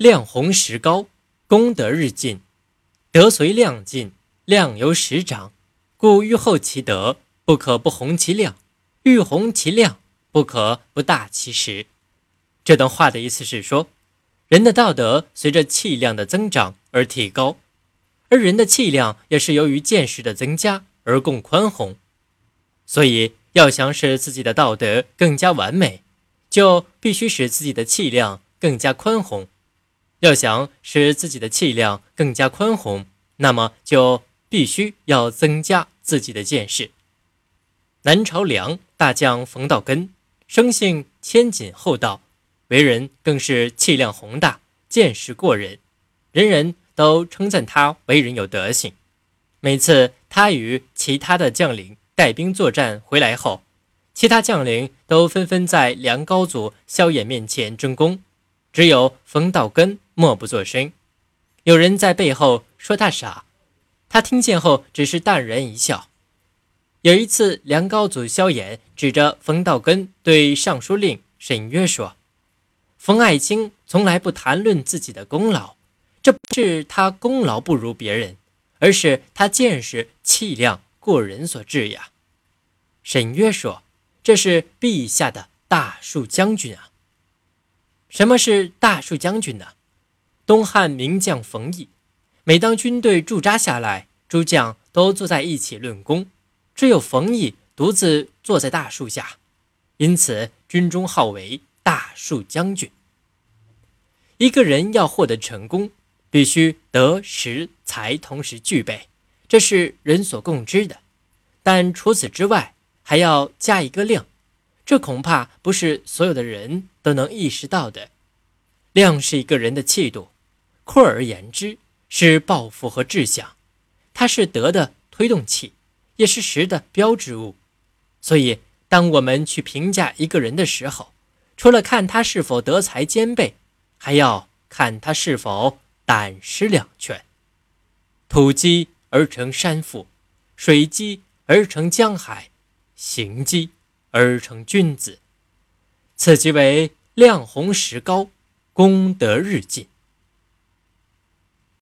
量弘时高，功德日进。德随量进，量由时长。故欲厚其德，不可不弘其量；欲弘其量，不可不大其实。这段话的意思是说，人的道德随着气量的增长而提高，而人的气量也是由于见识的增加而更宽宏。所以，要想使自己的道德更加完美，就必须使自己的气量更加宽宏。要想使自己的气量更加宽宏，那么就必须要增加自己的见识。南朝梁大将冯道根，生性谦谨厚道，为人更是气量宏大，见识过人，人人都称赞他为人有德行。每次他与其他的将领带兵作战回来后，其他将领都纷纷在梁高祖萧衍面前争功，只有冯道根。默不作声，有人在背后说他傻，他听见后只是淡然一笑。有一次，梁高祖萧衍指着冯道根对尚书令沈约说：“冯爱卿从来不谈论自己的功劳，这不是他功劳不如别人，而是他见识气量过人所致呀。”沈约说：“这是陛下的大树将军啊。”什么是大树将军呢？东汉名将冯异，每当军队驻扎下来，诸将都坐在一起论功，只有冯异独自坐在大树下，因此军中号为大树将军。一个人要获得成功，必须德、识、才同时具备，这是人所共知的。但除此之外，还要加一个量，这恐怕不是所有的人都能意识到的。量是一个人的气度。扩而言之，是抱负和志向，它是德的推动器，也是实的标志物。所以，当我们去评价一个人的时候，除了看他是否德才兼备，还要看他是否胆识两全。土积而成山腹，水积而成江海，行积而成君子。此即为亮红石膏，功德日进。